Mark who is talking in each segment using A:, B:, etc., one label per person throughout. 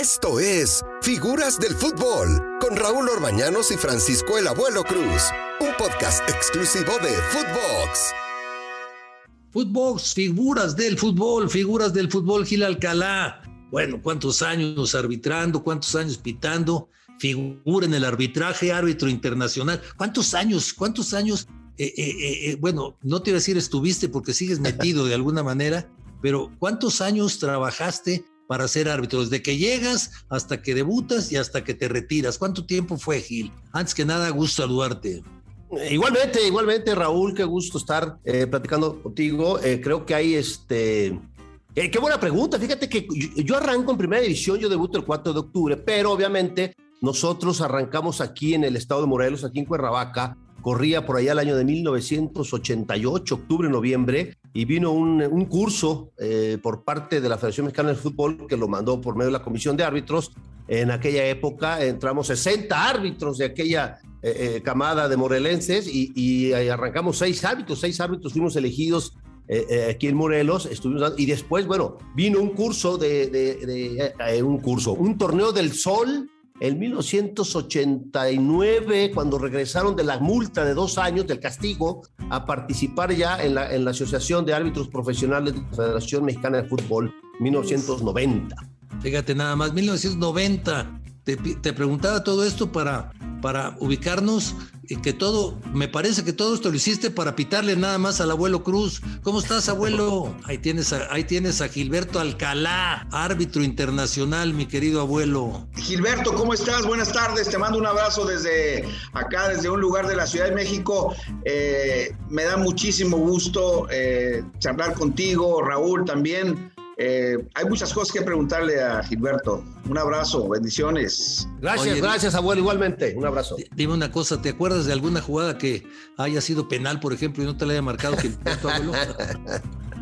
A: Esto es Figuras del Fútbol con Raúl Orbañanos y Francisco el Abuelo Cruz, un podcast exclusivo de Footbox.
B: Footbox, figuras del fútbol, figuras del fútbol, Gil Alcalá. Bueno, ¿cuántos años arbitrando? ¿Cuántos años pitando? Figura en el arbitraje, árbitro internacional. ¿Cuántos años? ¿Cuántos años? Eh, eh, eh, bueno, no te iba a decir estuviste porque sigues metido de alguna manera, pero ¿cuántos años trabajaste para ser árbitro, desde que llegas hasta que debutas y hasta que te retiras. ¿Cuánto tiempo fue, Gil? Antes que nada, gusto saludarte.
C: Igualmente, igualmente, Raúl, qué gusto estar eh, platicando contigo. Eh, creo que hay este. Eh, qué buena pregunta. Fíjate que yo, arranco en primera división, yo debuto el 4 de octubre, pero obviamente nosotros arrancamos aquí en el estado de Morelos, aquí en Cuernavaca, corría por allá el año de 1988, octubre, noviembre, y vino un, un curso eh, por parte de la Federación Mexicana de Fútbol que lo mandó por medio de la Comisión de Árbitros. En aquella época entramos 60 árbitros de aquella eh, eh, camada de morelenses y, y, arrancamos seis árbitros, seis árbitros fuimos elegidos aquí en Morelos, estuvimos y después, bueno, vino un curso de, de, de un curso, un torneo del sol en 1989, cuando regresaron de la multa de dos años del castigo, a participar ya en la, en la Asociación de Árbitros Profesionales de la Federación Mexicana de Fútbol, 1990.
B: Fíjate nada más, 1990. Te, te preguntaba todo esto para, para ubicarnos que todo, me parece que todo esto lo hiciste para pitarle nada más al abuelo Cruz. ¿Cómo estás, abuelo? Ahí tienes a, ahí tienes a Gilberto Alcalá, árbitro internacional, mi querido abuelo.
D: Gilberto, ¿cómo estás? Buenas tardes, te mando un abrazo desde acá, desde un lugar de la Ciudad de México. Eh, me da muchísimo gusto eh, charlar contigo, Raúl también. Eh, hay muchas cosas que preguntarle a Gilberto. Un abrazo, bendiciones.
C: Gracias, Oye, gracias, abuelo, igualmente. Un abrazo.
B: Dime una cosa, ¿te acuerdas de alguna jugada que haya sido penal, por ejemplo, y no te la haya marcado Gilberto, abuelo?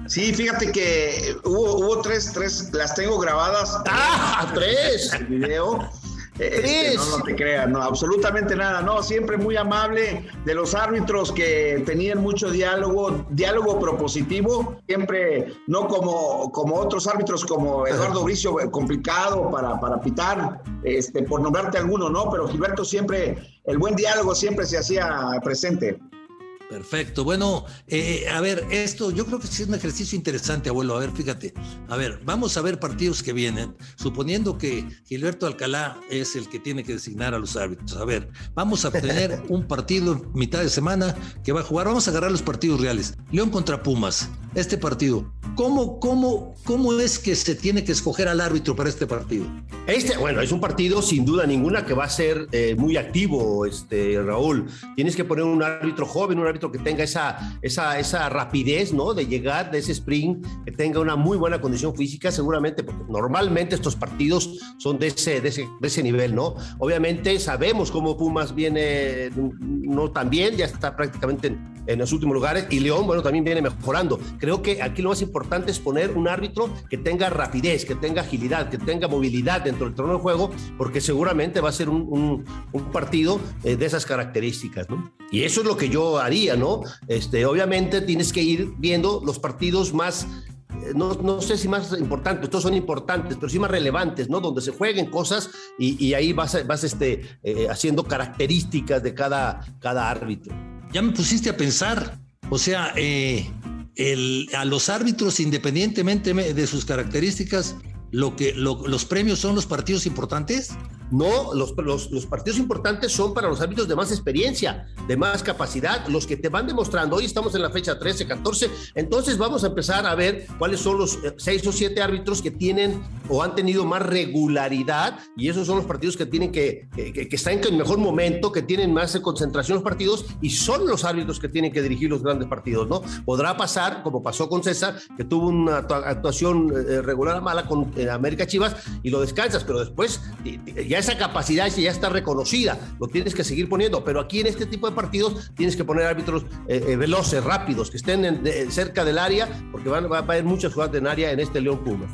D: Sí, fíjate que hubo, hubo tres, tres, las tengo grabadas.
C: ¡Ah! ¡Tres!
D: El video. Este, no, no te creas, no, absolutamente nada, no, siempre muy amable de los árbitros que tenían mucho diálogo, diálogo propositivo, siempre no como, como otros árbitros como Eduardo Bricio, complicado para, para pitar, este, por nombrarte alguno, ¿no? Pero Gilberto siempre, el buen diálogo siempre se hacía presente.
B: Perfecto. Bueno, eh, a ver, esto yo creo que sí es un ejercicio interesante, abuelo. A ver, fíjate. A ver, vamos a ver partidos que vienen, suponiendo que Gilberto Alcalá es el que tiene que designar a los árbitros. A ver, vamos a tener un partido mitad de semana que va a jugar. Vamos a agarrar los partidos reales. León contra Pumas. Este partido. ¿Cómo, cómo, cómo es que se tiene que escoger al árbitro para este partido?
C: Este, bueno, es un partido sin duda ninguna que va a ser eh, muy activo, este, Raúl. Tienes que poner un árbitro joven, un árbitro que tenga esa, esa, esa rapidez, ¿no? De llegar de ese sprint, que tenga una muy buena condición física, seguramente, porque normalmente estos partidos son de ese, de ese, de ese nivel, ¿no? Obviamente sabemos cómo Pumas viene no tan bien, ya está prácticamente en, en los últimos lugares, y León, bueno, también viene mejorando. Creo que aquí lo más importante es poner un árbitro que tenga rapidez, que tenga agilidad, que tenga movilidad dentro del terreno de juego, porque seguramente va a ser un, un, un partido eh, de esas características, ¿no? Y eso es lo que yo haría, ¿no? Este, obviamente tienes que ir viendo los partidos más no, no, sé si más importantes, todos son importantes, pero sí más relevantes, ¿no? Donde se jueguen cosas y, ahí vas, vas este, eh, haciendo características de cada, cada árbitro.
B: Ya me pusiste a pensar, o sea, eh, el, a los árbitros, independientemente de sus características, lo que, lo, los premios son los partidos importantes.
C: No, los, los, partidos importantes son para los árbitros de más experiencia, de más capacidad, los que te van demostrando. Hoy estamos en la fecha 13, 14, entonces vamos a empezar a ver cuáles son los seis o siete árbitros que tienen o han tenido más regularidad y esos son los partidos que tienen que, que, están en mejor momento, que tienen más concentración los partidos y son los árbitros que tienen que dirigir los grandes partidos, ¿no? Podrá pasar, como pasó con César, que tuvo una actuación eh, regular mala con eh, América Chivas y lo descansas, pero después ya esa capacidad ya está reconocida, lo tienes que seguir poniendo, pero aquí en este tipo de partidos tienes que poner árbitros eh, eh, veloces, rápidos, que estén en, cerca del área, porque van, va a haber muchas jugadas en área en este León Pumas.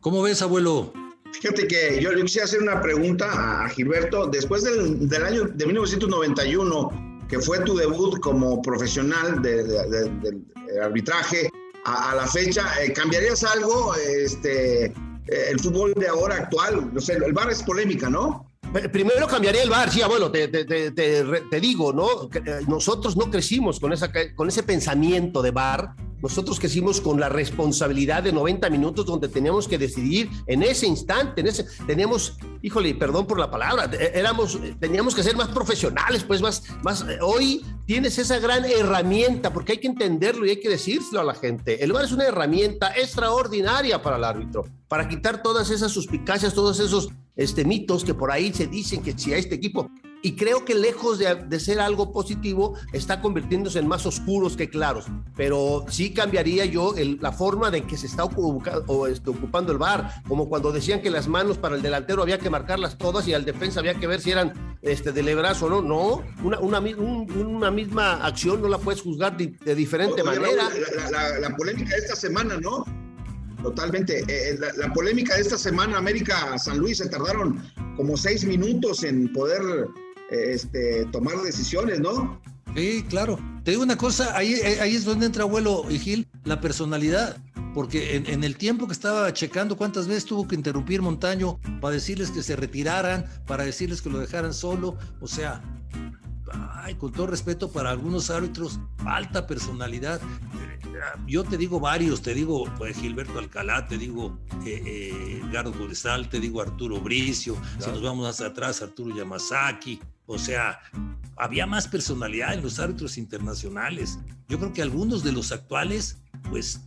B: ¿Cómo ves, abuelo?
D: Fíjate que yo le quisiera hacer una pregunta a Gilberto. Después del, del año de 1991, que fue tu debut como profesional de, de, de, de arbitraje, a, a, la fecha, ¿cambiarías algo? Este, el fútbol de ahora actual. No sé, el bar es polémica, ¿no?
C: Primero cambiaría el bar, sí, abuelo, te, te, te, te, digo, ¿no? Eh, nosotros no crecimos con, esa, con ese pensamiento de bar, nosotros crecimos con la responsabilidad de 90 minutos donde teníamos que decidir en ese instante, en ese, teníamos, híjole, perdón por la palabra, eh, éramos, teníamos que ser más profesionales, pues más, más, eh, hoy tienes esa gran herramienta, porque hay que entenderlo y hay que decírselo a la gente. El bar es una herramienta extraordinaria para el árbitro, para quitar todas esas suspicacias, todos esos este, mitos que por ahí se dicen que si a este equipo, y creo que lejos de, ser algo positivo, está convirtiéndose en más oscuros que claros. Pero sí cambiaría yo la forma de que se está o, este, ocupando el bar, como cuando decían que las manos para el delantero había que marcarlas todas y al defensa había que ver si eran este, de brazo o no. No, una, una, una, misma acción no la puedes juzgar de, diferente manera.
D: La, la polémica de esta semana, ¿no? Totalmente. Eh, eh, la, polémica de esta semana, América-San Luis, se tardaron como seis minutos en poder este, tomar decisiones, ¿no?
B: Sí, claro. Te digo una cosa, ahí, ahí es donde entra abuelo y Gil, la personalidad. Porque en, en, el tiempo que estaba checando cuántas veces tuvo que interrumpir Montaño para decirles que se retiraran, para decirles que lo dejaran solo. O sea, ay, con todo respeto para algunos árbitros, falta personalidad yo te digo varios, te digo pues, Gilberto Alcalá, te digo eh, eh, Edgardo te digo Arturo Bricio, si nos vamos más atrás, Arturo Yamazaki, o sea, había más personalidad en los árbitros internacionales. Yo creo que algunos de los actuales, pues,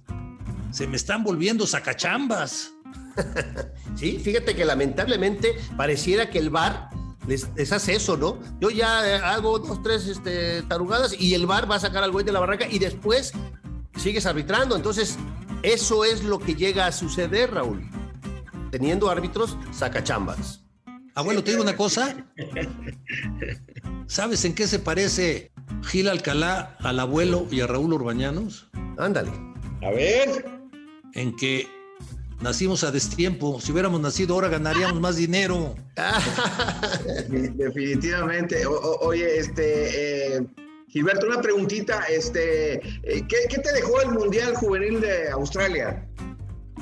B: se me están volviendo sacachambas.
C: sí, fíjate que lamentablemente pareciera que el VAR les, hace eso, ¿no? Yo ya eh, hago dos, tres este, tarugadas y el VAR va a sacar al güey de la barranca y después sigues arbitrando. Entonces, eso es lo que llega a suceder, Raúl. Teniendo árbitros, saca chambas.
B: Abuelo, te digo una cosa. ¿Sabes en qué se parece Gil Alcalá al abuelo y a Raúl Urbañanos?
C: Ándale.
D: A ver.
B: En que nacimos a destiempo. Si hubiéramos nacido ahora ganaríamos más dinero.
D: Definitivamente. oye, este. Eh, Gilberto, una preguntita, este, eh, ¿qué, te dejó el Mundial Juvenil de Australia?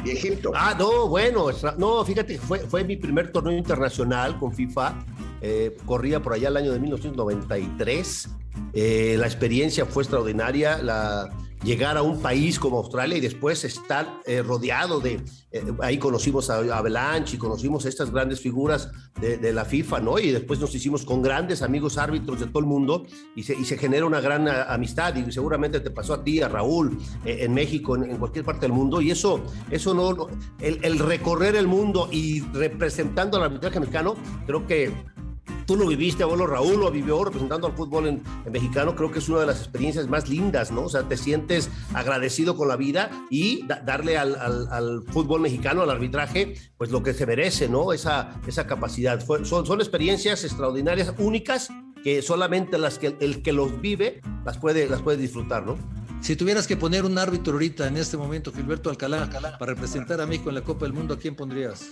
D: Y.
C: Ah, no, bueno, no, fíjate, fue, fue mi primer torneo internacional con FIFA. Eh, corría por allá el año de 1993. Eh, la experiencia fue extraordinaria. La, llegar a un país como Australia y después estar eh, rodeado de, eh, ahí conocimos a Avalanche y conocimos a estas grandes figuras de, la FIFA, ¿no? Y después nos hicimos con grandes amigos árbitros de todo el mundo y se, y se genera una gran amistad y seguramente te pasó a ti, a Raúl, eh, en México, en, cualquier parte del mundo y eso, eso no, el, el recorrer el mundo y representando al arbitraje mexicano, creo que Tú lo viviste, abuelo Raúl lo vivió representando al fútbol en, mexicano, creo que es una de las experiencias más lindas, ¿no? O sea, te sientes agradecido con la vida y darle al, fútbol mexicano, al arbitraje, pues lo que se merece, ¿no? Esa, capacidad. son, experiencias extraordinarias, únicas, que solamente el que los vive las puede, las puede disfrutar, ¿no?
B: Si tuvieras que poner un árbitro ahorita, en este momento, Gilberto Alcalá, para representar a México en la Copa del Mundo, ¿a quién pondrías?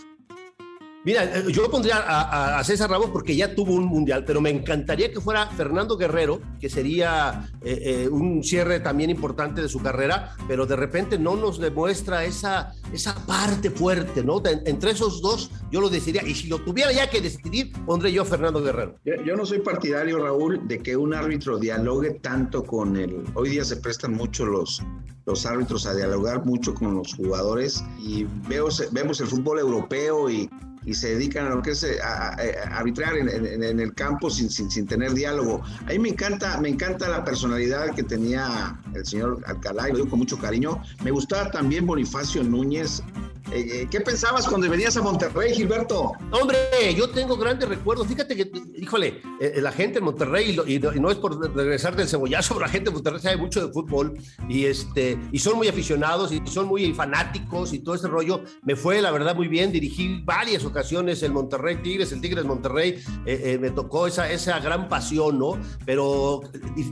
C: Mira, eh, yo pondría a, César Ramos porque ya tuvo un mundial, pero me encantaría que fuera Fernando Guerrero, que sería eh, eh, un cierre también importante de su carrera, pero de repente no nos demuestra esa, esa parte fuerte, ¿no? entre esos dos, yo lo decidiría, y si lo tuviera ya que decidir, pondré yo a Fernando Guerrero.
D: Yo, no soy partidario, Raúl, de que un árbitro dialogue tanto con el. Hoy día se prestan mucho los, los árbitros a dialogar mucho con los jugadores y veo, vemos el fútbol europeo y y se dedican a lo que es eh, a, arbitrar en, el campo sin, sin, sin, tener diálogo. A mí me encanta, me encanta la personalidad que tenía el señor Alcalá, y lo digo con mucho cariño. Me gustaba también Bonifacio Núñez, eh, eh, ¿Qué pensabas cuando venías a Monterrey, Gilberto?
C: Hombre, yo tengo grandes recuerdos. Fíjate que, híjole, eh, la gente en Monterrey, y, no es por regresar del cebollazo, pero la gente en Monterrey sabe mucho de fútbol y, este, y son muy aficionados y son muy fanáticos y todo ese rollo. Me fue, la verdad, muy bien. Dirigí varias ocasiones el Monterrey Tigres, el Tigres Monterrey. me tocó esa, esa gran pasión, ¿no? Pero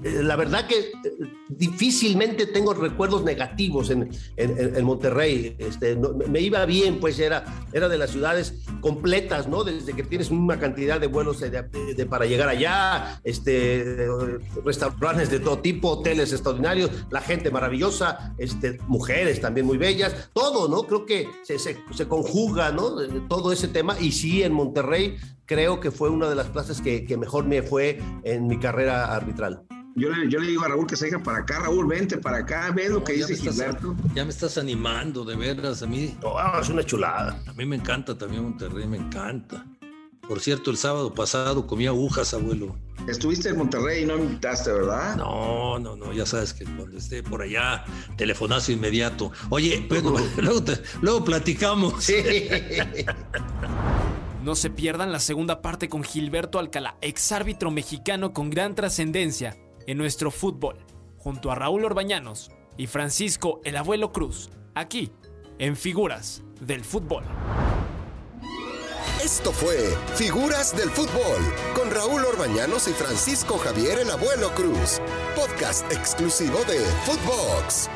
C: la verdad que difícilmente tengo recuerdos negativos en, en, Monterrey. Este, me iba bien, pues era, era de las ciudades completas, ¿no? Desde que tienes una cantidad de vuelos de, para llegar allá, este, restaurantes de todo tipo, hoteles extraordinarios, la gente maravillosa, este, mujeres también muy bellas, todo, ¿no? Creo que se, se, se conjuga, ¿no? Todo ese tema y sí, en Monterrey creo que fue una de las plazas que, que mejor me fue en mi carrera arbitral.
D: Yo le, yo le, digo a Raúl que se venga para acá, Raúl, vente para acá, ve lo que dice Gilberto.
B: ya me estás animando, de veras, a mí.
C: es una chulada.
B: A mí me encanta también Monterrey, me encanta. Por cierto, el sábado pasado comí agujas, abuelo.
D: Estuviste en Monterrey y no me invitaste, ¿verdad?
B: No, no, no, ya sabes que cuando esté por allá, telefonazo inmediato. Oye, pero luego, luego platicamos. Sí.
E: No se pierdan la segunda parte con Gilberto Alcalá, exárbitro mexicano con gran trascendencia en nuestro fútbol, junto a Raúl Orbañanos y Francisco el Abuelo Cruz, aquí en Figuras del Fútbol.
A: Esto fue Figuras del Fútbol con Raúl Orbañanos y Francisco Javier el Abuelo Cruz, podcast exclusivo de Footbox.